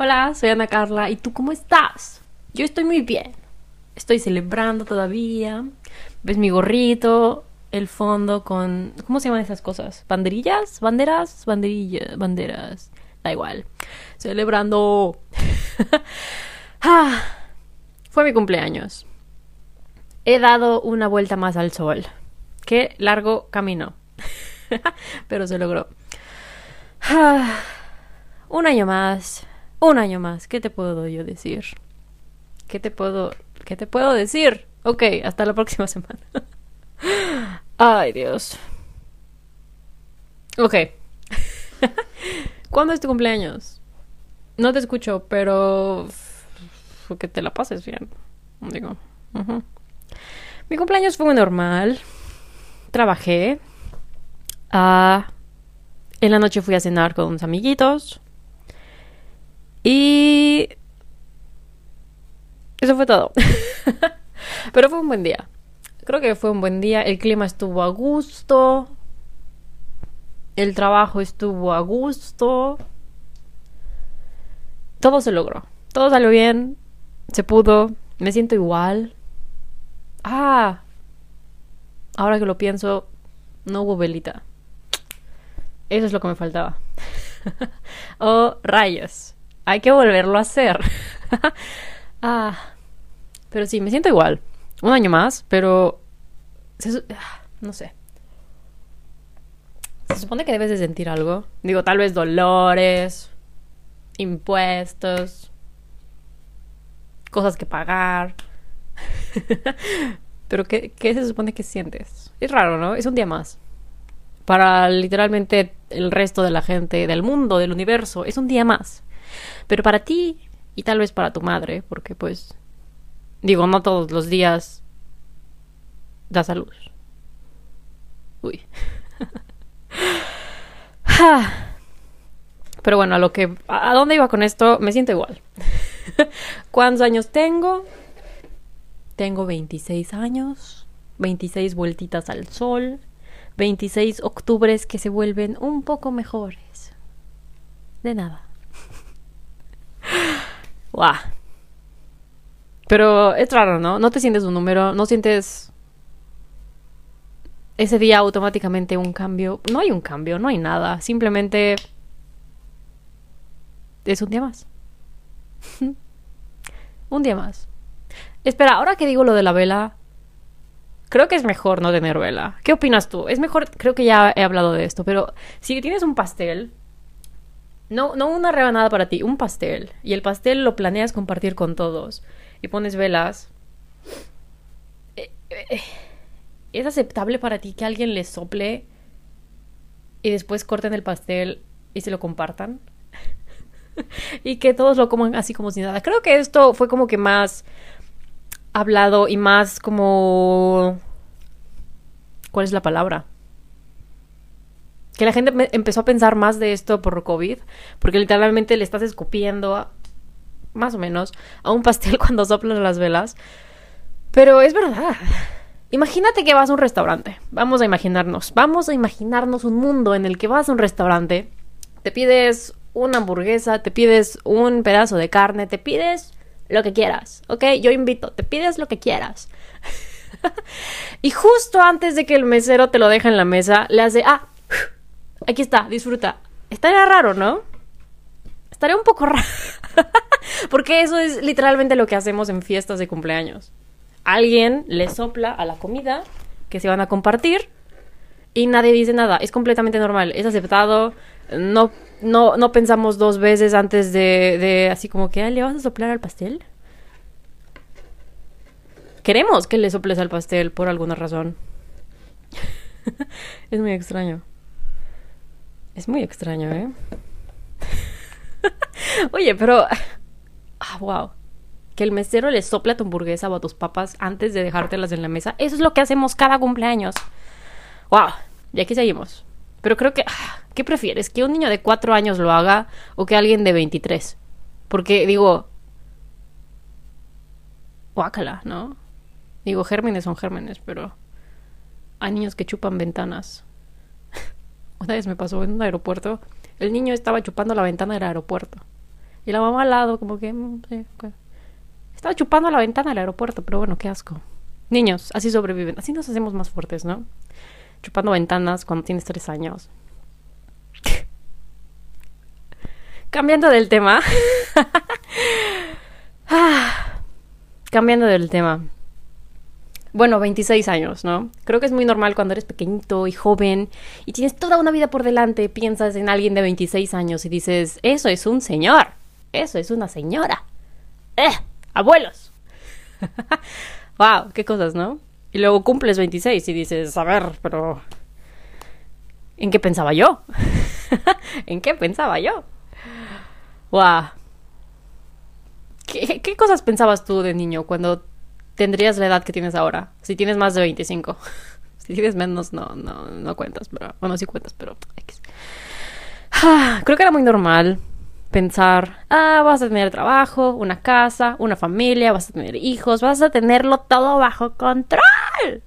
Hola, soy Ana Carla. ¿Y tú cómo estás? Yo estoy muy bien. Estoy celebrando todavía. ¿Ves mi gorrito? El fondo con... ¿Cómo se llaman esas cosas? ¿Banderillas? ¿Banderas? Banderillas. Banderas. Da igual. Celebrando. ah, fue mi cumpleaños. He dado una vuelta más al sol. Qué largo camino. Pero se logró. Ah, un año más. Un año más. ¿Qué te puedo yo decir? ¿Qué te puedo, qué te puedo decir? Ok, hasta la próxima semana. Ay, Dios. Ok. ¿Cuándo es tu cumpleaños? No te escucho, pero que te la pases bien. Digo. Mi cumpleaños fue muy normal. Trabajé. Ah, en la noche fui a cenar con unos amiguitos. Y... Eso fue todo. Pero fue un buen día. Creo que fue un buen día. El clima estuvo a gusto. El trabajo estuvo a gusto. Todo se logró. Todo salió bien. Se pudo. Me siento igual. Ah. Ahora que lo pienso, no hubo velita. Eso es lo que me faltaba. oh, rayos. Hay que volverlo a hacer. ah. Pero sí, me siento igual. Un año más, pero... Ah, no sé. Se supone que debes de sentir algo. Digo, tal vez dolores, impuestos, cosas que pagar. Pero ¿qué, ¿qué, se supone que sientes? Es raro, ¿no? Es un día más. Para literalmente el resto de la gente del mundo, del universo, es un día más. Pero para ti y tal vez para tu madre, porque pues digo, no todos los días das a luz. Uy. Pero bueno, a lo que a dónde iba con esto, me siento igual. ¿Cuántos años tengo? Tengo 26 años, 26 vueltitas al sol, 26 octubres que se vuelven un poco mejores. De nada. Pero es raro, ¿no? No te sientes un número, no sientes ese día automáticamente un cambio. No hay un cambio, no hay nada. Simplemente es un día más. un día más. Espera, ahora que digo lo de la vela, creo que es mejor no tener vela. ¿Qué opinas tú? Es mejor, creo que ya he hablado de esto, pero si tienes un pastel, no, no una rebanada para ti, un pastel, y el pastel lo planeas compartir con todos, y pones velas, eh, eh, ¿es aceptable para ti que alguien le sople y después corten el pastel y se lo compartan? y que todos lo coman así como si nada. Creo que esto fue como que más hablado y más como... ¿Cuál es la palabra? Que la gente empezó a pensar más de esto por COVID, porque literalmente le estás escupiendo, más o menos, a un pastel cuando soplan las velas. Pero es verdad. Imagínate que vas a un restaurante. Vamos a imaginarnos. Vamos a imaginarnos un mundo en el que vas a un restaurante, te pides una hamburguesa, te pides un pedazo de carne, te pides lo que quieras, ¿ok? Yo invito, te pides lo que quieras. y justo antes de que el mesero te lo deje en la mesa, le hace, ah, aquí está, disfruta. Estaría raro, ¿no? Estaría un poco raro. Porque eso es literalmente lo que hacemos en fiestas de cumpleaños. Alguien le sopla a la comida que se van a compartir y nadie dice nada. Es completamente normal, es aceptado. No no, no pensamos dos veces antes de, de así como que, ¿le vas a soplar al pastel? Queremos que le soples al pastel por alguna razón. es muy extraño. Es muy extraño, ¿eh? Oye, pero... Ah, wow. Que el mesero le sople a tu hamburguesa o a tus papas antes de dejártelas en la mesa. Eso es lo que hacemos cada cumpleaños. Wow. Y aquí seguimos. Pero creo que... Ah, ¿Qué prefieres? ¿Que un niño de cuatro años lo haga o que alguien de 23? Porque digo... Guácala, ¿no? Digo, gérmenes son gérmenes, pero... Hay niños que chupan ventanas. Una vez me pasó en un aeropuerto. El niño estaba chupando la ventana del aeropuerto. Y la mamá al lado, como que... mm. Estaba chupando la ventana del aeropuerto, pero bueno, qué asco. Niños, así sobreviven. Así nos hacemos más fuertes, ¿no? Chupando ventanas cuando tienes tres años. Cambiando del tema. Ah, Cambiando del tema. Bueno, 26 años, ¿no? Creo que es muy normal cuando eres pequeñito y joven y tienes toda una vida por delante, piensas en alguien de 26 años y dices, eso es un señor, eso es una señora. ¡Eh! ¡Abuelos! ¡Wow! ¡Qué cosas, ¿no? Y luego cumples 26 y dices, a ver, pero... ¿En qué pensaba yo? ¿En qué pensaba yo? ¡Wow! ¿Qué, ¿Qué cosas pensabas tú de niño cuando tendrías la edad que tienes ahora? Si tienes más de 25. Si tienes menos, no, no, no cuentas, pero... Bueno, sí cuentas, pero... Ah, Creo que era muy normal pensar, ah, vas a tener trabajo, una casa, una familia, vas a tener hijos, vas a tenerlo todo bajo control.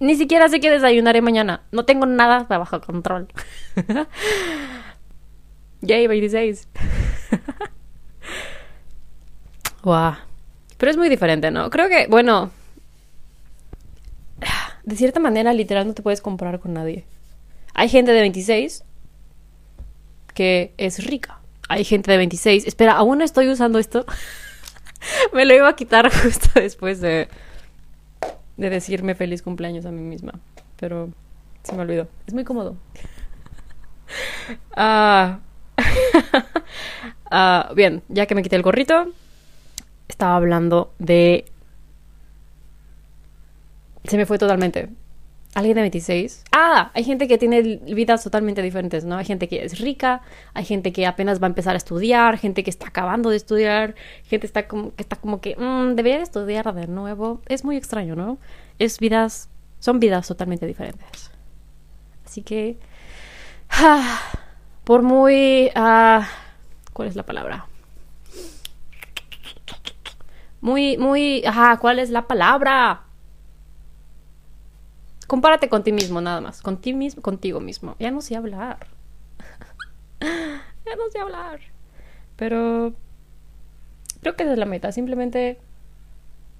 Ni siquiera sé qué desayunaré mañana. No tengo nada bajo control. Yay, 26. Guau. Pero es muy diferente, ¿no? Creo que, bueno, de cierta manera, literal, no te puedes comparar con nadie. Hay gente de 26 que es rica. Hay gente de 26. Espera, aún no estoy usando esto. me lo iba a quitar justo después de, de decirme feliz cumpleaños a mí misma. Pero se me olvidó. Es muy cómodo. Ah, bien, ya que me quité el gorrito, estaba hablando de... Se me fue totalmente. ¿Alguien de 26? Ah, hay gente que tiene vidas totalmente diferentes, ¿no? Hay gente que es rica, hay gente que apenas va a empezar a estudiar, gente que está acabando de estudiar, gente está como, que está como que "Mm, debería de estudiar de nuevo. Es muy extraño, ¿no? Es vidas, son vidas totalmente diferentes. Así que, ah, por muy, ah, ¿cuál es la palabra? Muy, muy, ajá, ¿cuál es la palabra? Compárate con ti mismo, nada más. Con ti mismo, contigo mismo. Ya no sé hablar. ya no sé hablar. Pero creo que esa es la meta. Simplemente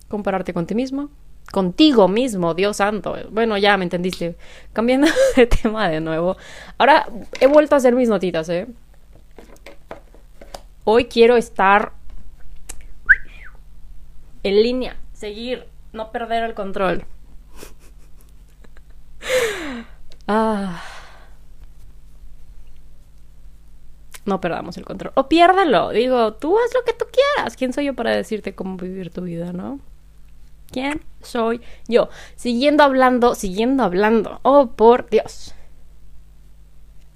compararte con ti mismo. Contigo mismo, Dios santo. Bueno, ya me entendiste. Cambiando de tema de nuevo. Ahora he vuelto a hacer mis notitas, ¿eh? Hoy quiero estar en línea, seguir, no perder el control. Ah. No perdamos el control. O piérdalo. Digo, tú haz lo que tú quieras. ¿Quién soy yo para decirte cómo vivir tu vida, no? ¿Quién soy yo? Siguiendo hablando, siguiendo hablando. Oh, por Dios.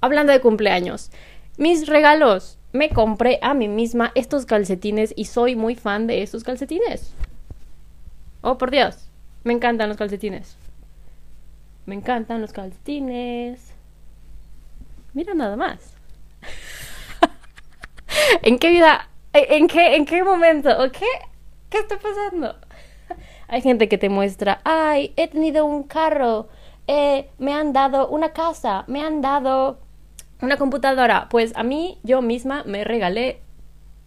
Hablando de cumpleaños. Mis regalos. Me compré a mí misma estos calcetines y soy muy fan de estos calcetines. Oh, por Dios. Me encantan los calcetines. Me encantan los calcetines. Mira nada más. ¿En qué vida? ¿En qué, en qué momento? ¿O qué? ¿Qué está pasando? Hay gente que te muestra, ay, he tenido un carro, eh, me han dado una casa, me han dado una computadora. Pues a mí, yo misma me regalé,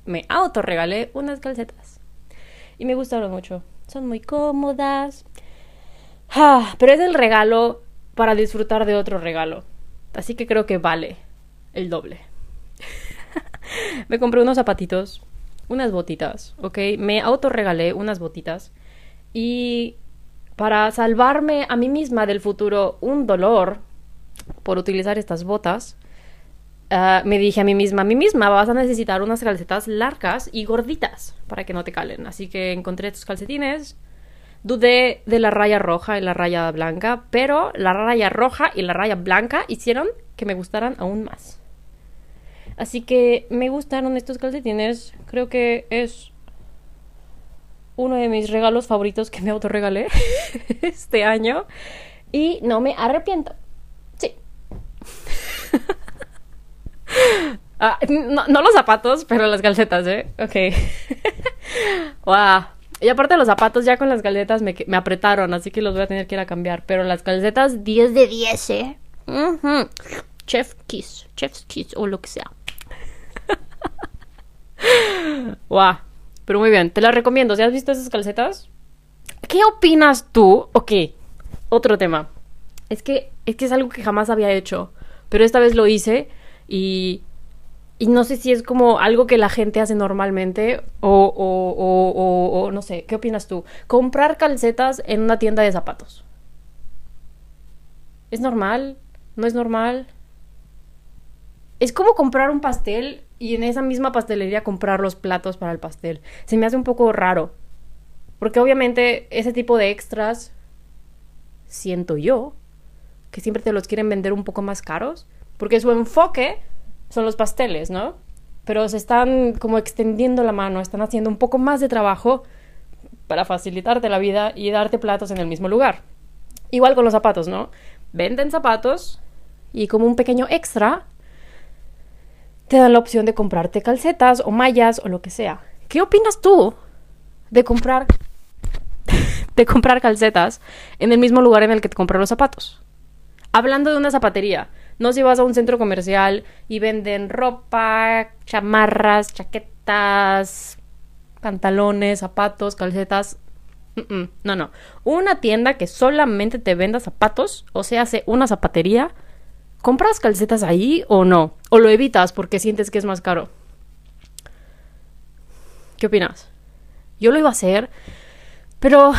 me autorregalé unas calcetas. Y me gustaron mucho. Son muy cómodas. Ah, pero es el regalo para disfrutar de otro regalo. Así que creo que vale el doble. me compré unos zapatitos, unas botitas, ¿ok? Me autorregalé unas botitas. Y para salvarme a mí misma del futuro un dolor por utilizar estas botas, ah, me dije a mí misma, a mí misma vas a necesitar unas calcetas largas y gorditas para que no te calen. Así que encontré estos calcetines. Dudé de la raya roja y la raya blanca, pero la raya roja y la raya blanca hicieron que me gustaran aún más. Así que me gustaron estos calcetines. Creo que es uno de mis regalos favoritos que me autorregalé este año. Y no me arrepiento. Sí. Ah, no, los zapatos, pero las calcetas, ¿eh? Ok. wow. Y aparte los zapatos, ya con las calcetas me, apretaron, así que los voy a tener que ir a cambiar. Pero las calcetas, 10 de 10, ¿eh? Ujú. Chef Kiss, Chef's Kiss o lo que sea. ¡Guau! Pero muy bien, te las recomiendo. ¿Si has visto esas calcetas? ¿Qué opinas tú? Ok, otro tema. Es que, es que es algo que jamás había hecho. Pero esta vez lo hice y, no sé si es como algo que la gente hace normalmente o, o no sé. ¿Qué opinas tú? Comprar calcetas en una tienda de zapatos. ¿Es normal? ¿No es normal? Es como comprar un pastel y en esa misma pastelería comprar los platos para el pastel. Se me hace un poco raro. Porque obviamente ese tipo de extras, siento yo, que siempre te los quieren vender un poco más caros. Porque su enfoque son los pasteles, ¿no? Pero se están como extendiendo la mano, están haciendo un poco más de trabajo para facilitarte la vida y darte platos en el mismo lugar. Igual con los zapatos, ¿no? Venden zapatos y como un pequeño extra te dan la opción de comprarte calcetas o mallas o lo que sea. ¿Qué opinas tú de comprar de comprar calcetas en el mismo lugar en el que te compras los zapatos? Hablando de una zapatería, no si vas a un centro comercial y venden ropa, chamarras, chaquetas, pantalones, zapatos, calcetas. No, no. Una tienda que solamente te venda zapatos, o sea, hace una zapatería, ¿compras calcetas ahí o no? ¿O lo evitas porque sientes que es más caro? ¿Qué opinas? Yo lo iba a hacer, pero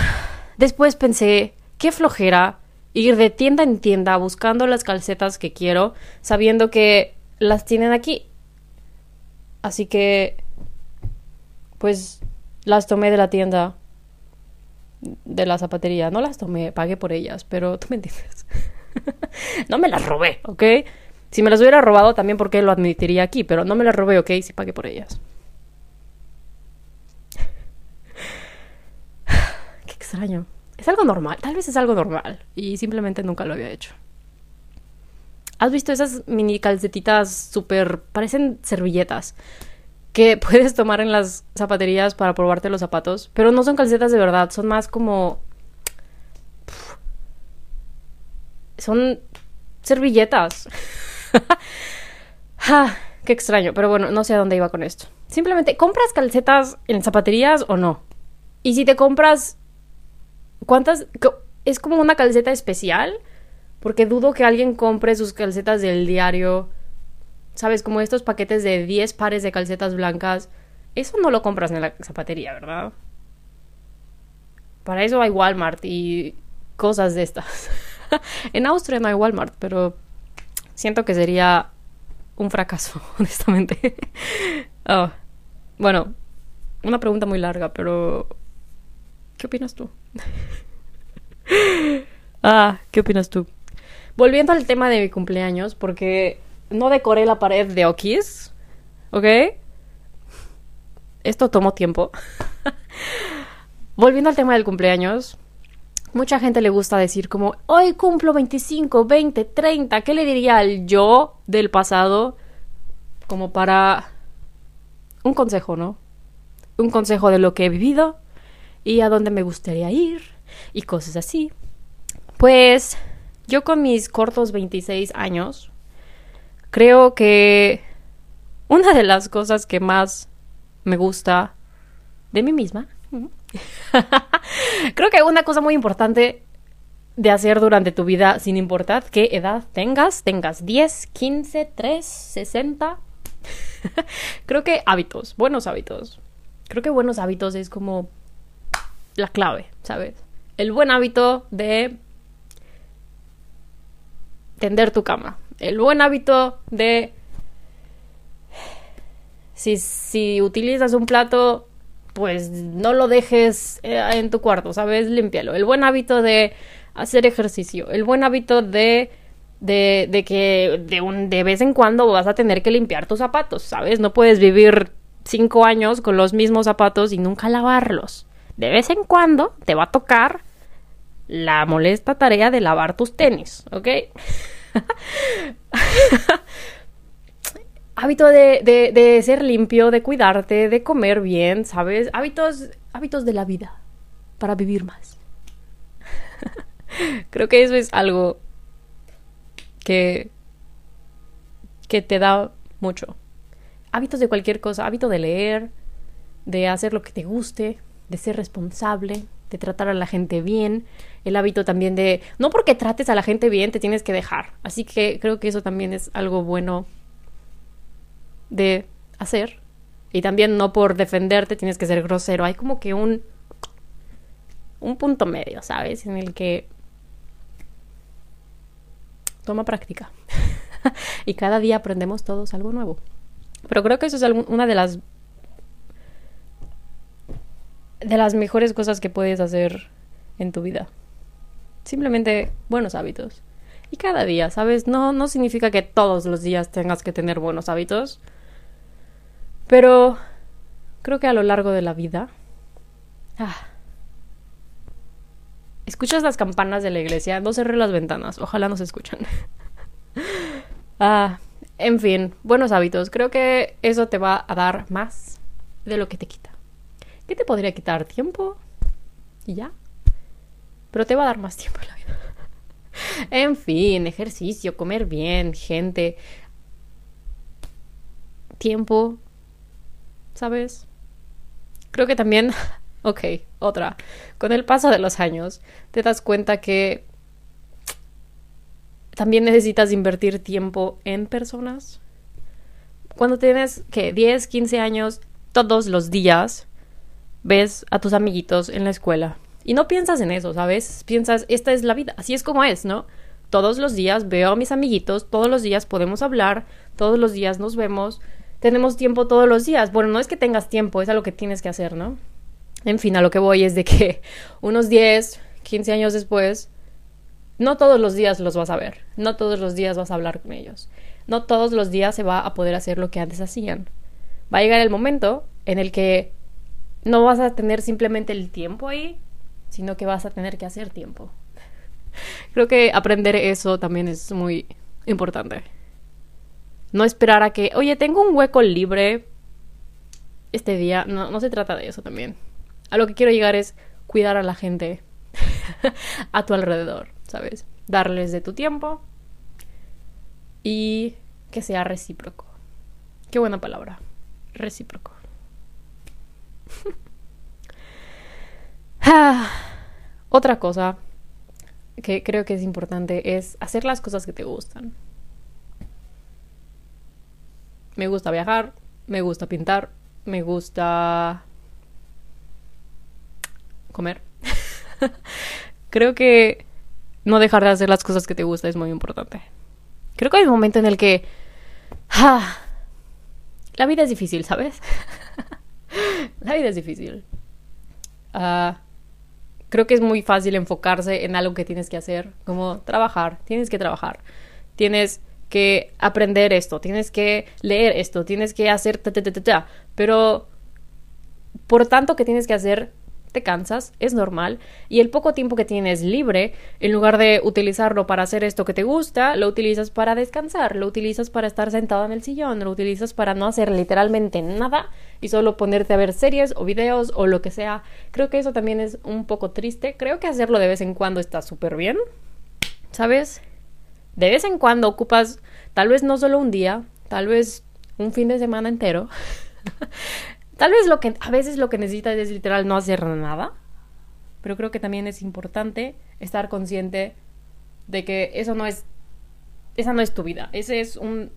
después pensé, qué flojera ir de tienda en tienda buscando las calcetas que quiero, sabiendo que las tienen aquí. Así que, pues, las tomé de la tienda, de la zapatería. No las tomé, pagué por ellas, pero tú me entiendes. no me las robé, ¿ok? Si me las hubiera robado también porque lo admitiría aquí, pero no me las robé, ¿ok? Sí pagué por ellas. Qué extraño. Es algo normal, tal vez es algo normal y simplemente nunca lo había hecho. ¿Has visto esas mini calcetitas súper... parecen servilletas que puedes tomar en las zapaterías para probarte los zapatos? Pero no son calcetas de verdad, son más como son servilletas. ah, qué extraño, pero bueno, no sé a dónde iba con esto. Simplemente, ¿compras calcetas en zapaterías o no? Y si te compras, ¿cuántas? Es como una calceta especial, porque dudo que alguien compre sus calcetas del diario, ¿sabes? Como estos paquetes de 10 pares de calcetas blancas. Eso no lo compras en la zapatería, ¿verdad? Para eso hay Walmart y cosas de estas. en Austria no hay Walmart, pero siento que sería un fracaso, honestamente. Oh, bueno, una pregunta muy larga, pero ¿qué opinas tú? ah, ¿qué opinas tú? Volviendo al tema de mi cumpleaños, porque no decoré la pared de Okis, ¿ok? Esto tomó tiempo. Volviendo al tema del cumpleaños, mucha gente le gusta decir como, hoy cumplo 25, 20, 30, ¿qué le diría al yo del pasado? Como para un consejo, ¿no? Un consejo de lo que he vivido y a dónde me gustaría ir y cosas así. Pues yo con mis cortos 26 años, creo que una de las cosas que más me gusta de mí misma Creo que una cosa muy importante de hacer durante tu vida, sin importar qué edad tengas, tengas 10, 15, 3, 60. Creo que hábitos, buenos hábitos. Creo que buenos hábitos es como la clave, ¿sabes? El buen hábito de tender tu cama. El buen hábito de si, si utilizas un plato pues no lo dejes eh, en tu cuarto, ¿sabes? Límpialo. El buen hábito de hacer ejercicio, el buen hábito de de, de que de, un, de vez en cuando vas a tener que limpiar tus zapatos, ¿sabes? No puedes vivir cinco años con los mismos zapatos y nunca lavarlos. De vez en cuando te va a tocar la molesta tarea de lavar tus tenis, ¿ok? hábito de, de, ser limpio, de cuidarte, de comer bien, ¿sabes? Hábitos, hábitos de la vida para vivir más. Creo que eso es algo que, que te da mucho. Hábitos de cualquier cosa, hábito de leer, de hacer lo que te guste, de ser responsable, de tratar a la gente bien, el hábito también de, no porque trates a la gente bien, te tienes que dejar. Así que creo que eso también es algo bueno de hacer. Y también no por defenderte tienes que ser grosero. Hay como que un, un punto medio, ¿sabes? En el que toma práctica. y cada día aprendemos todos algo nuevo. Pero creo que eso es una de las de las mejores cosas que puedes hacer en tu vida. Simplemente buenos hábitos. Y cada día, ¿sabes? No, no significa que todos los días tengas que tener buenos hábitos. Pero creo que a lo largo de la vida... Ah, escuchas las campanas de la iglesia, no cerré las ventanas, ojalá no se escuchan. ah, en fin, buenos hábitos. Creo que eso te va a dar más de lo que te quita. ¿Qué te podría quitar? ¿Tiempo? Y ya. Pero te va a dar más tiempo en la vida. en fin, ejercicio, comer bien, gente. Tiempo. ¿Sabes? Creo que también... ok, otra. Con el paso de los años, te das cuenta que también necesitas invertir tiempo en personas. Cuando tienes, que 10, 15 años, todos los días ves a tus amiguitos en la escuela. Y no piensas en eso, ¿sabes? Piensas, esta es la vida, así es como es, ¿no? Todos los días veo a mis amiguitos, todos los días podemos hablar, todos los días nos vemos, tenemos tiempo todos los días. Bueno, no es que tengas tiempo, es algo que tienes que hacer, ¿no? En fin, a lo que voy es de que unos 10, 15 años después, no todos los días los vas a ver, no todos los días vas a hablar con ellos, no todos los días se va a poder hacer lo que antes hacían. Va a llegar el momento en el que no vas a tener simplemente el tiempo ahí, sino que vas a tener que hacer tiempo. Creo que aprender eso también es muy importante. No esperar a que, oye, tengo un hueco libre este día. No, no se trata de eso también. A lo que quiero llegar es cuidar a la gente a tu alrededor, ¿sabes? Darles de tu tiempo y que sea recíproco. Qué buena palabra. Recíproco. Ah, otra cosa que creo que es importante es hacer las cosas que te gustan. Me gusta viajar, me gusta pintar, me gusta comer. creo que no dejar de hacer las cosas que te gustan es muy importante. Creo que hay un momento en el que ah, la vida es difícil, ¿sabes? la vida es difícil. Ah, creo que es muy fácil enfocarse en algo que tienes que hacer, como trabajar, tienes que trabajar, tienes que aprender esto, tienes que leer esto, tienes que hacer ta, ta, ta, pero por tanto que tienes que hacer, te cansas, es normal, y el poco tiempo que tienes libre, en lugar de utilizarlo para hacer esto que te gusta, lo utilizas para descansar, lo utilizas para estar sentado en el sillón, lo utilizas para no hacer literalmente nada y solo ponerte a ver series o videos o lo que sea. Creo que eso también es un poco triste, creo que hacerlo de vez en cuando está súper bien, ¿sabes? De vez en cuando ocupas, tal vez no solo un día, tal vez un fin de semana entero. Tal vez lo que a veces lo que necesitas es literal no hacer nada, pero creo que también es importante estar consciente de que eso no es esa no es tu vida, ese es un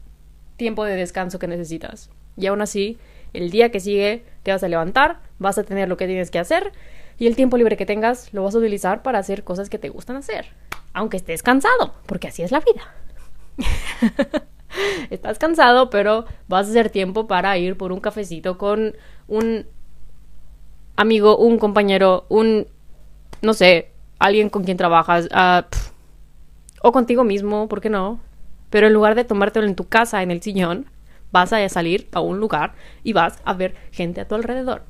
tiempo de descanso que necesitas. Y aún así, el día que sigue te vas a levantar, vas a tener lo que tienes que hacer y el tiempo libre que tengas lo vas a utilizar para hacer cosas que te gustan hacer, aunque estés cansado, porque así es la vida. estás cansado, pero vas a hacer tiempo para ir por un cafecito con un amigo, un compañero, un, no sé, alguien con quien trabajas, uh, o contigo mismo, ¿por qué no? Pero en lugar de tomártelo en tu casa, en el sillón, vas a salir a un lugar y vas a ver gente a tu alrededor.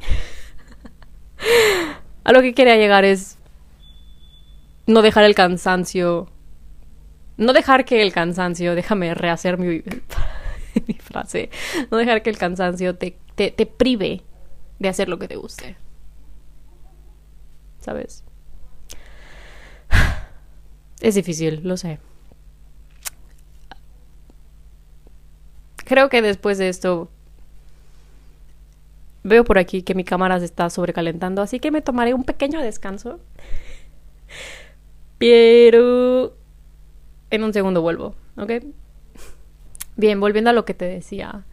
a lo que quería llegar es no dejar el cansancio no dejar que el cansancio, déjame rehacer mi, frase, no dejar que el cansancio te, te, te prive de hacer lo que te guste. ¿Sabes? Es difícil, lo sé. Creo que después de esto veo por aquí que mi cámara se está sobrecalentando, así que me tomaré un pequeño descanso. Pero en un segundo vuelvo, ¿ok? Bien, volviendo a lo que te decía.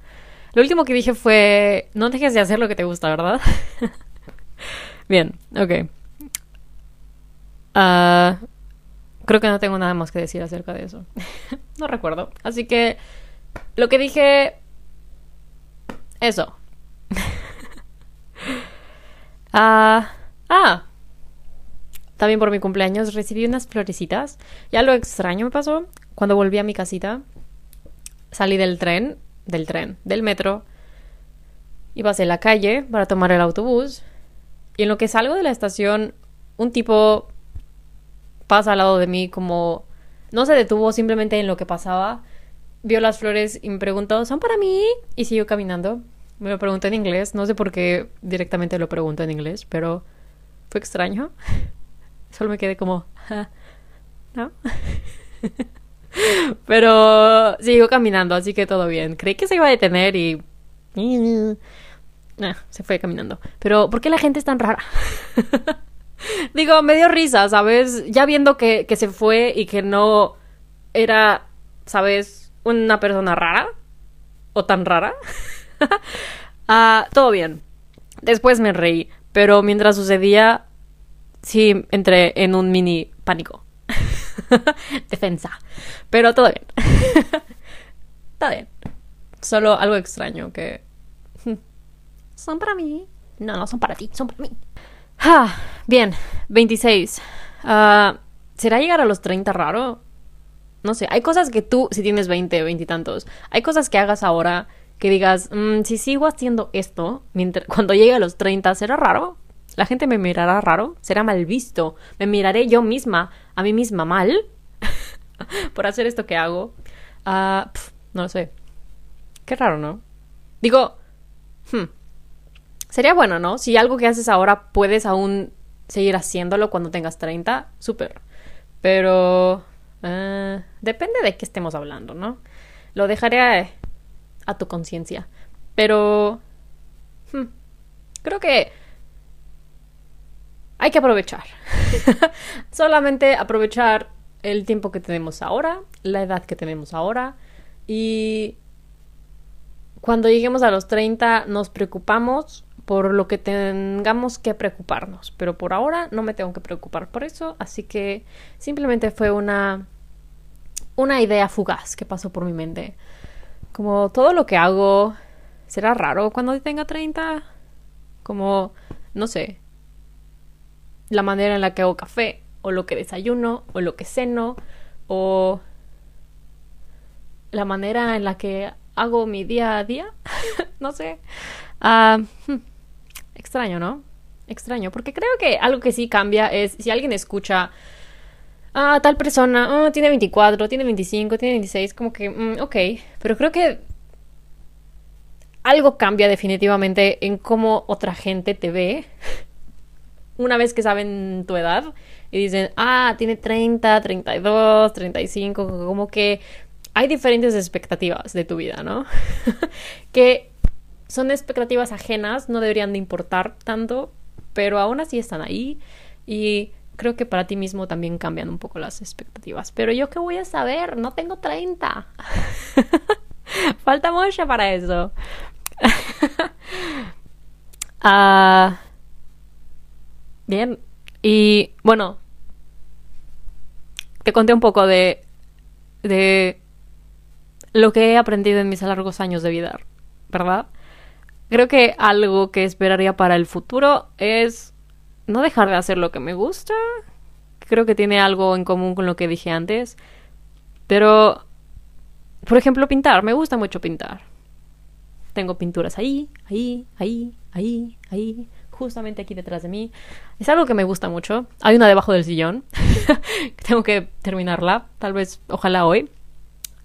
Lo último que dije fue, no dejes de hacer lo que te gusta, ¿verdad? Bien, ok. Ah, creo que no tengo nada más que decir acerca de eso. no recuerdo. Así que lo que dije... Eso. ah, ah. También por mi cumpleaños recibí unas florecitas. Ya lo extraño me pasó. Cuando volví a mi casita, salí del tren, del tren, del metro. Y pasé la calle para tomar el autobús. Y en lo que salgo de la estación, un tipo pasa al lado de mí como... No se detuvo simplemente en lo que pasaba. Vio las flores y me preguntó, ¿son para mí? Y siguió caminando. Me lo preguntó en inglés. No sé por qué directamente lo preguntó en inglés, pero fue extraño. Solo me quedé como, ¿no? Pero siguió caminando, así que todo bien. Creí que se iba a detener y... Ah, se fue caminando. Pero, ¿por qué la gente es tan rara? Digo, me dio risa, ¿sabes? Ya viendo que, que se fue y que no era, ¿sabes? Una persona rara. O tan rara. ah, todo bien. Después me reí. Pero mientras sucedía, sí entré en un mini pánico. Defensa. Pero todo bien. Está bien. Solo algo extraño que... Son para mí. No, no son para ti, son para mí. Ah, bien, 26. Ah, ¿Será llegar a los 30 raro? No sé, hay cosas que tú, si tienes 20, 20 y tantos, hay cosas que hagas ahora que digas, mm, si sigo haciendo esto, mientras, cuando llegue a los 30, ¿será raro? La gente me mirará raro, será mal visto, me miraré yo misma, a mí misma mal, por hacer esto que hago. Ah, no lo sé. Qué raro, ¿no? Digo, hmm, sería bueno, ¿no? Si algo que haces ahora puedes aún seguir haciéndolo cuando tengas 30, súper. Pero uh, depende de qué estemos hablando, ¿no? Lo dejaré a, tu conciencia. Pero hmm, creo que hay que aprovechar. Solamente aprovechar el tiempo que tenemos ahora, la edad que tenemos ahora y cuando lleguemos a los 30 nos preocupamos por lo que tengamos que preocuparnos, pero por ahora no me tengo que preocupar por eso, así que simplemente fue una una idea fugaz que pasó por mi mente. Como todo lo que hago será raro cuando tenga 30, como no sé, la manera en la que hago café, o lo que desayuno, o lo que ceno, o la manera en la que hago mi día a día. no sé. Ah, hmm, extraño, ¿no? Extraño, porque creo que algo que sí cambia es si alguien escucha a ah, tal persona, oh, tiene 24, tiene 25, tiene 26, como que, mm, ok, pero creo que algo cambia definitivamente en cómo otra gente te ve una vez que saben tu edad y dicen, ah, tiene 30, 32, 35, como que hay diferentes expectativas de tu vida, ¿no? que son expectativas ajenas, no deberían de importar tanto, pero aún así están ahí y creo que para ti mismo también cambian un poco las expectativas. Pero yo qué voy a saber, no tengo 30. Falta mucho para eso. Ah... Bien. Y bueno, te conté un poco de, de lo que he aprendido en mis largos años de vida, ¿verdad? Creo que algo que esperaría para el futuro es no dejar de hacer lo que me gusta. Creo que tiene algo en común con lo que dije antes. Pero, por ejemplo, pintar. Me gusta mucho pintar. Tengo pinturas ahí, ahí, ahí, ahí, ahí justamente aquí detrás de mí. Es algo que me gusta mucho. Hay una debajo del sillón. Tengo que terminarla, tal vez, ojalá hoy.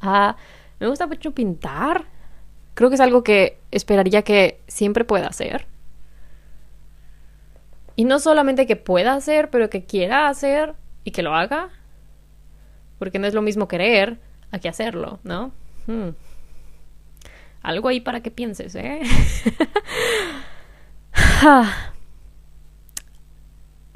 Ah, me gusta mucho pintar. Creo que es algo que esperaría que siempre pueda hacer. Y no solamente que pueda hacer, pero que quiera hacer y que lo haga. Porque no es lo mismo querer a que hacerlo, ¿no? Hmm. Algo ahí para que pienses, ¿eh?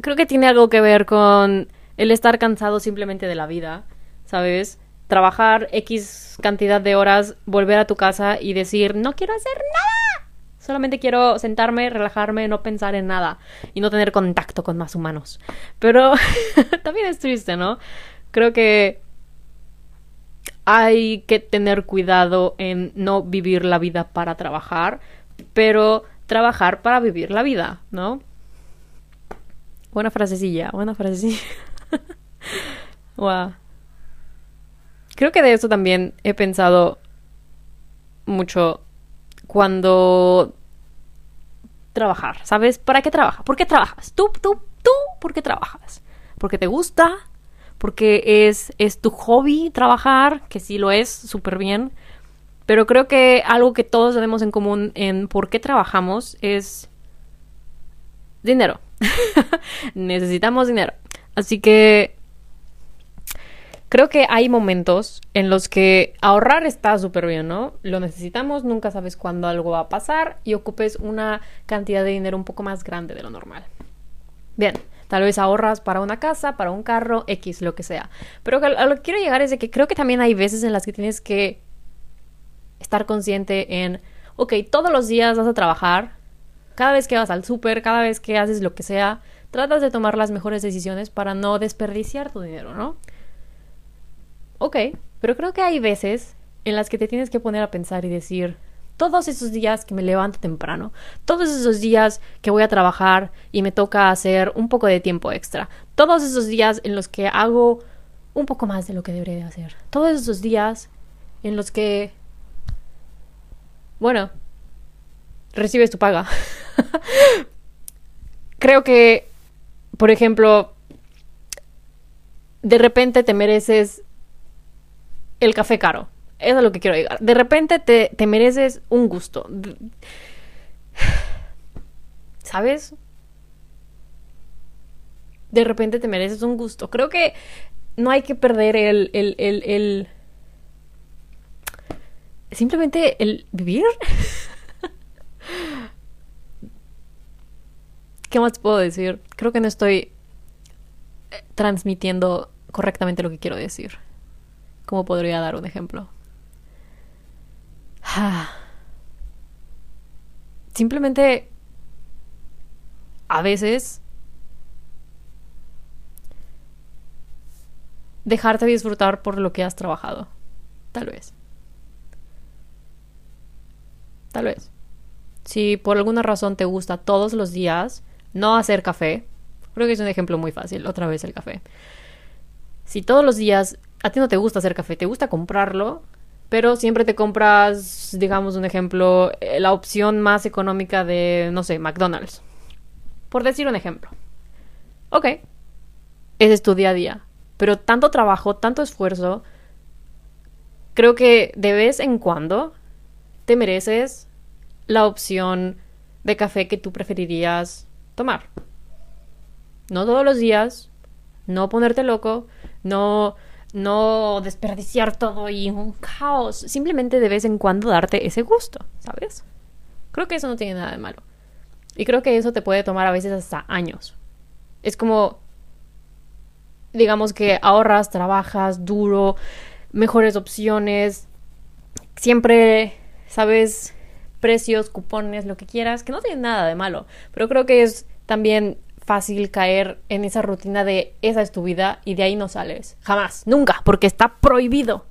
creo que tiene algo que ver con el estar cansado simplemente de la vida, ¿sabes? Trabajar X cantidad de horas, volver a tu casa y decir, no quiero hacer nada. Solamente quiero sentarme, relajarme, no pensar en nada y no tener contacto con más humanos. Pero también es triste, ¿no? Creo que hay que tener cuidado en no vivir la vida para trabajar, pero trabajar para vivir la vida, ¿no? Buena frasecilla, buena frasecilla. wow. Creo que de eso también he pensado mucho cuando trabajar, ¿sabes? ¿Para qué trabajas? ¿Por qué trabajas? Tú, tú, tú, ¿por qué trabajas? ¿Porque te gusta? ¿Porque es, es tu hobby trabajar? Que sí lo es, súper bien. Pero creo que algo que todos tenemos en común en por qué trabajamos es dinero. Necesitamos dinero. Así que creo que hay momentos en los que ahorrar está súper bien, ¿no? Lo necesitamos, nunca sabes cuándo algo va a pasar y ocupes una cantidad de dinero un poco más grande de lo normal. Bien, tal vez ahorras para una casa, para un carro, X, lo que sea. Pero a lo que quiero llegar es de que creo que también hay veces en las que tienes que estar consciente en, ok, todos los días vas a trabajar, cada vez que vas al súper, cada vez que haces lo que sea, tratas de tomar las mejores decisiones para no desperdiciar tu dinero, ¿no? Ok, pero creo que hay veces en las que te tienes que poner a pensar y decir, todos esos días que me levanto temprano, todos esos días que voy a trabajar y me toca hacer un poco de tiempo extra, todos esos días en los que hago un poco más de lo que debería de hacer, todos esos días en los que bueno, recibes tu paga. Creo que, por ejemplo, de repente te mereces el café caro. Eso es lo que quiero llegar. De repente te, te mereces un gusto. ¿Sabes? De repente te mereces un gusto. Creo que no hay que perder el, el, el simplemente el vivir. ¿Qué más puedo decir? Creo que no estoy eh, transmitiendo correctamente lo que quiero decir. ¿Cómo podría dar un ejemplo? Simplemente a veces dejarte disfrutar por lo que has trabajado. Tal vez. Tal vez. Si por alguna razón te gusta todos los días no hacer café, creo que es un ejemplo muy fácil, otra vez el café. Si todos los días a ti no te gusta hacer café, te gusta comprarlo, pero siempre te compras, digamos un ejemplo, eh, la opción más económica de, no sé, McDonald's. Por decir un ejemplo. Ok, ese es tu día a día. Pero tanto trabajo, tanto esfuerzo, creo que de vez en cuando te mereces la opción de café que tú preferirías tomar. No todos los días, no ponerte loco, no no desperdiciar todo y un caos, simplemente de vez en cuando darte ese gusto, ¿sabes? Creo que eso no tiene nada de malo. Y creo que eso te puede tomar a veces hasta años. Es como digamos que ahorras, trabajas duro, mejores opciones, siempre sabes precios, cupones, lo que quieras, que no tiene nada de malo, pero creo que es también fácil caer en esa rutina de esa es tu vida y de ahí no sales. Jamás, nunca, porque está prohibido.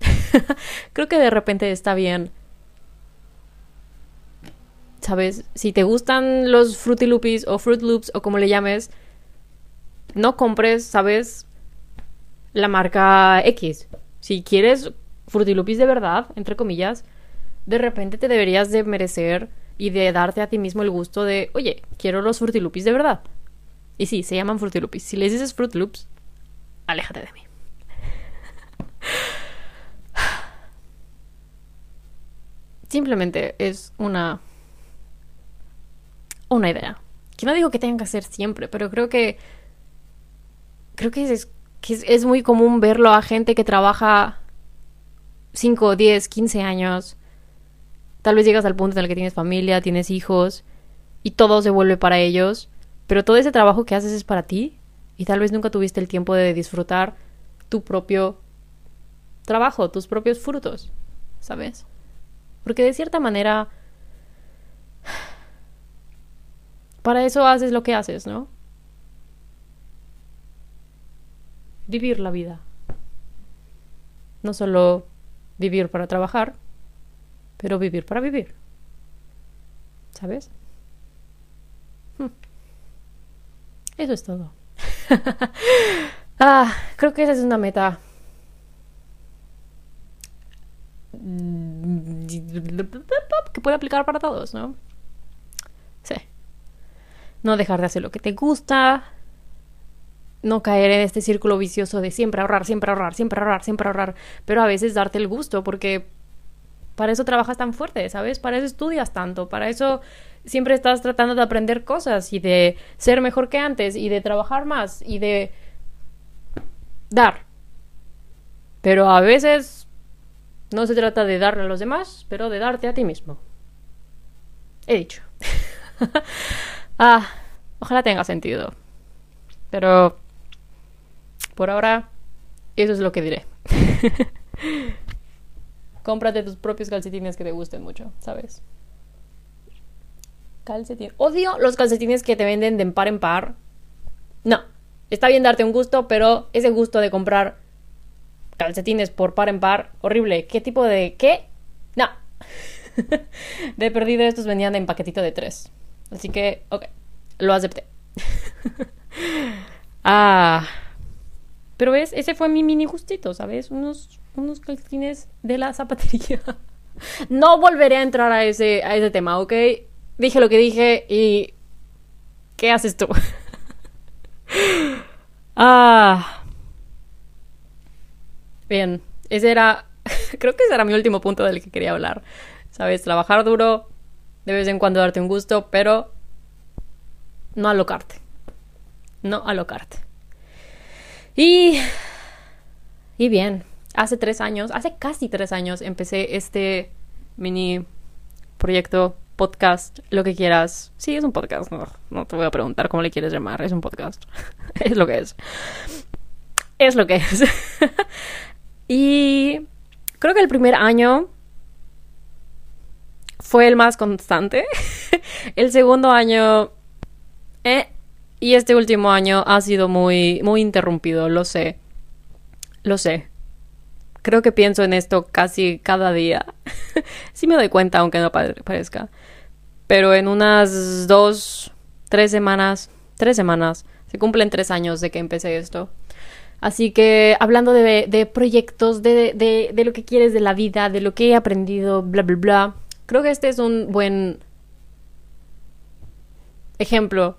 creo que de repente está bien. ¿Sabes? Si te gustan los Fruity Loopies o Fruit Loops o como le llames, no compres, ¿sabes? La marca X. Si quieres Fruity Loopies de verdad, entre comillas, de repente te deberías de merecer y de darte a ti mismo el gusto de, oye, quiero los Fruity de verdad. Y sí, se llaman Fruity Si les dices Fruit Loops, aléjate de mí. Simplemente es una una idea. Que no digo que tengan que hacer siempre, pero creo que creo que es, que es, es muy común verlo a gente que trabaja 5, 10, 15 años Tal vez llegas al punto en el que tienes familia, tienes hijos y todo se vuelve para ellos, pero todo ese trabajo que haces es para ti y tal vez nunca tuviste el tiempo de disfrutar tu propio trabajo, tus propios frutos, ¿sabes? Porque de cierta manera, para eso haces lo que haces, ¿no? Vivir la vida. No solo vivir para trabajar, pero vivir para vivir. ¿Sabes? Hmm. Eso es todo. ah, creo que esa es una meta que puede aplicar para todos, ¿no? Sí. No dejar de hacer lo que te gusta. No caer en este círculo vicioso de siempre ahorrar, siempre ahorrar, siempre ahorrar, siempre ahorrar. Pero a veces darte el gusto porque para eso trabajas tan fuerte, ¿sabes? Para eso estudias tanto, para eso siempre estás tratando de aprender cosas y de ser mejor que antes y de trabajar más y de dar. Pero a veces no se trata de darle a los demás, pero de darte a ti mismo. He dicho. ah, ojalá tenga sentido. Pero por ahora, eso es lo que diré. Cómprate tus propios calcetines que te gusten mucho, ¿sabes? Calcetín. Odio los calcetines que te venden de par en par. No. Está bien darte un gusto, pero ese gusto de comprar calcetines por par en par, horrible. ¿Qué tipo de qué? No. de perdido estos venían en paquetito de tres. Así que, ok, lo acepté. ah. Pero ves, ese fue mi mini gustito, ¿sabes? Unos, unos calcetines de la zapatería. no volveré a entrar a ese, a ese tema, ¿ok? Dije lo que dije y... ¿Qué haces tú? ah. Bien, ese era, creo que ese era mi último punto del que quería hablar. Sabes, trabajar duro, de vez en cuando darte un gusto, pero no alocarte. No alocarte. Y, y bien, hace tres años, hace casi tres años empecé este mini proyecto, podcast, lo que quieras. Sí, es un podcast, no, no te voy a preguntar cómo le quieres llamar, es un podcast. es lo que es. Es lo que es. Y creo que el primer año fue el más constante. el segundo año... Eh, y este último año ha sido muy, muy interrumpido, lo sé. Lo sé. Creo que pienso en esto casi cada día. sí me doy cuenta, aunque no parezca. Pero en unas dos, tres semanas, tres semanas, se cumplen tres años de que empecé esto. Así que hablando de, proyectos, de, de, lo que quieres de la vida, de lo que he aprendido, bla, bla, bla, creo que este es un buen ejemplo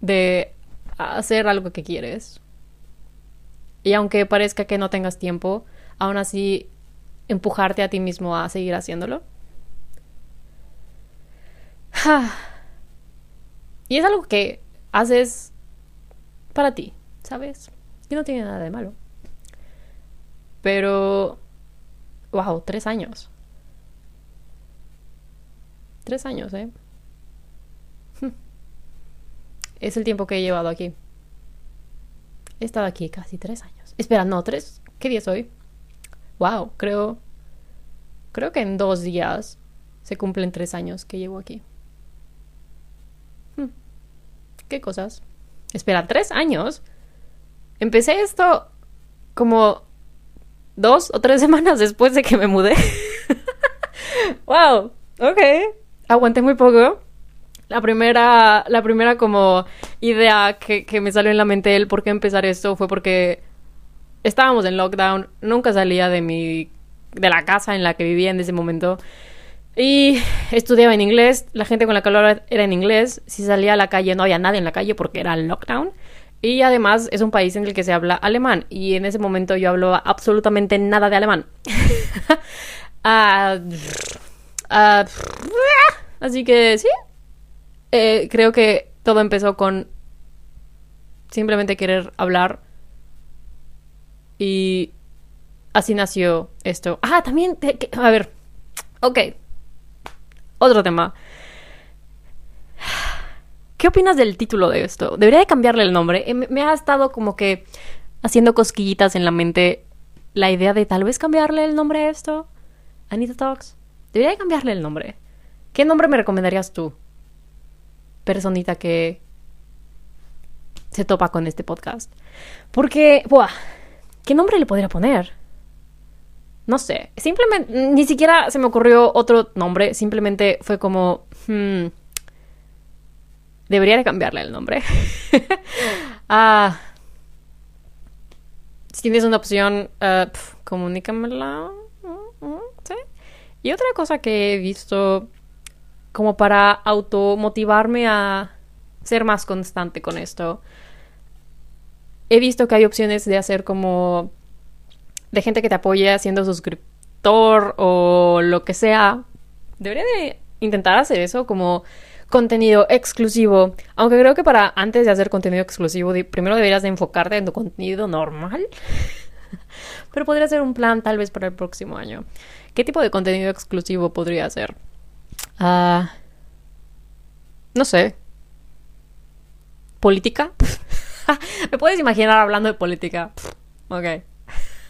de hacer algo que quieres. Y aunque parezca que no tengas tiempo, aún así empujarte a ti mismo a seguir haciéndolo. Y es algo que haces para ti, ¿sabes? Y no tiene nada de malo. Pero... ¡Wow! Tres años. Tres años, ¿eh? Es el tiempo que he llevado aquí. He estado aquí casi tres años. Espera, no, tres. ¿Qué día es hoy? Wow, creo. Creo que en dos días se cumplen tres años que llevo aquí. Hmm. ¿Qué cosas? Espera, ¿tres años? Empecé esto como dos o tres semanas después de que me mudé. wow, ok. Aguanté muy poco. La primera, la primera como idea que, que me salió en la mente el por qué empezar esto fue porque estábamos en lockdown, nunca salía de mi, de la casa en la que vivía en ese momento. Y estudiaba en inglés, la gente con la que hablaba era en inglés. Si salía a la calle no había nadie en la calle porque era lockdown. Y además es un país en el que se habla alemán. Y en ese momento yo hablaba absolutamente nada de alemán. Ah, ah, así que sí. Eh, creo que todo empezó con simplemente querer hablar. Y así nació esto. Ah, también. a ver. Ok. Otro tema. ¿Qué opinas del título de esto? Debería de cambiarle el nombre. Eh, Me ha estado como que haciendo cosquillitas en la mente la idea de tal vez cambiarle el nombre a esto. Anita Talks. Debería de cambiarle el nombre. ¿Qué nombre me recomendarías tú? Personita que se topa con este podcast. Porque, buah, ¿qué nombre le podría poner? No sé, simplemente, ni siquiera se me ocurrió otro nombre, simplemente fue como, hmm, debería de cambiarle el nombre. ah, si tienes una opción, uh, pf, comunícamela. ¿Sí? Y otra cosa que he visto como para automotivarme a ser más constante con esto, he visto que hay opciones de hacer como de gente que te apoye siendo suscriptor o lo que sea. Debería de intentar hacer eso como contenido exclusivo. Aunque creo que para antes de hacer contenido exclusivo, primero deberías de enfocarte en tu contenido normal. Pero podría ser un plan tal vez para el próximo año. ¿Qué tipo de contenido exclusivo podría ser? Ah, no sé. ¿Política? ¿Me puedes imaginar hablando de política? Ok.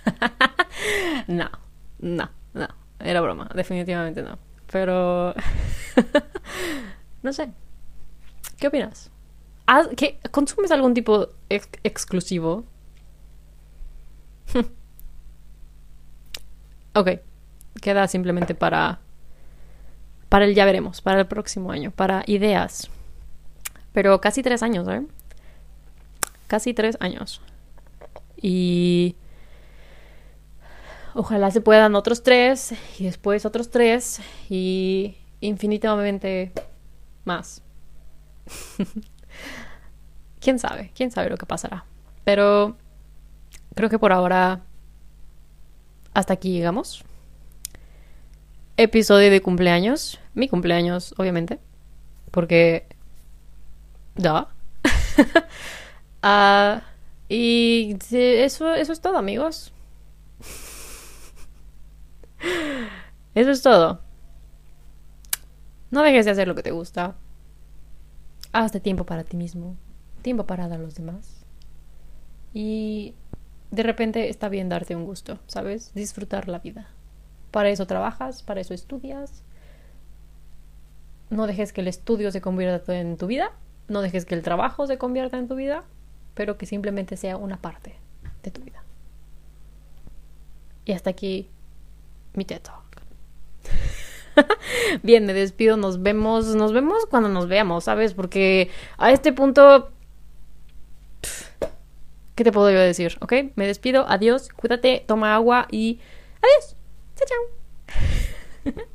no, no, no. Era broma, definitivamente no. Pero... no sé. ¿Qué opinas? ¿Qué, ¿Consumes algún tipo ex exclusivo? ok. Queda simplemente para... Para el ya veremos, para el próximo año, para ideas. Pero casi tres años, ¿eh? Casi tres años. Y ojalá se puedan otros tres y después otros tres y infinitamente más. ¿Quién sabe? ¿Quién sabe lo que pasará? Pero creo que por ahora hasta aquí llegamos. Episodio de cumpleaños. Mi cumpleaños, obviamente. Porque... Da. uh, y eso, eso es todo, amigos. Eso es todo. No dejes de hacer lo que te gusta. Hazte tiempo para ti mismo. Tiempo para dar a los demás. Y de repente está bien darte un gusto, ¿sabes? Disfrutar la vida. Para eso trabajas, para eso estudias. No dejes que el estudio se convierta en tu vida. No dejes que el trabajo se convierta en tu vida. Pero que simplemente sea una parte de tu vida. Y hasta aquí mi TED Talk. Bien, me despido, nos vemos, nos vemos cuando nos veamos, ¿sabes? Porque a este punto... ¿Qué te puedo yo decir? ¿Ok? Me despido, adiós, cuídate, toma agua y... Adiós. Ciao ciao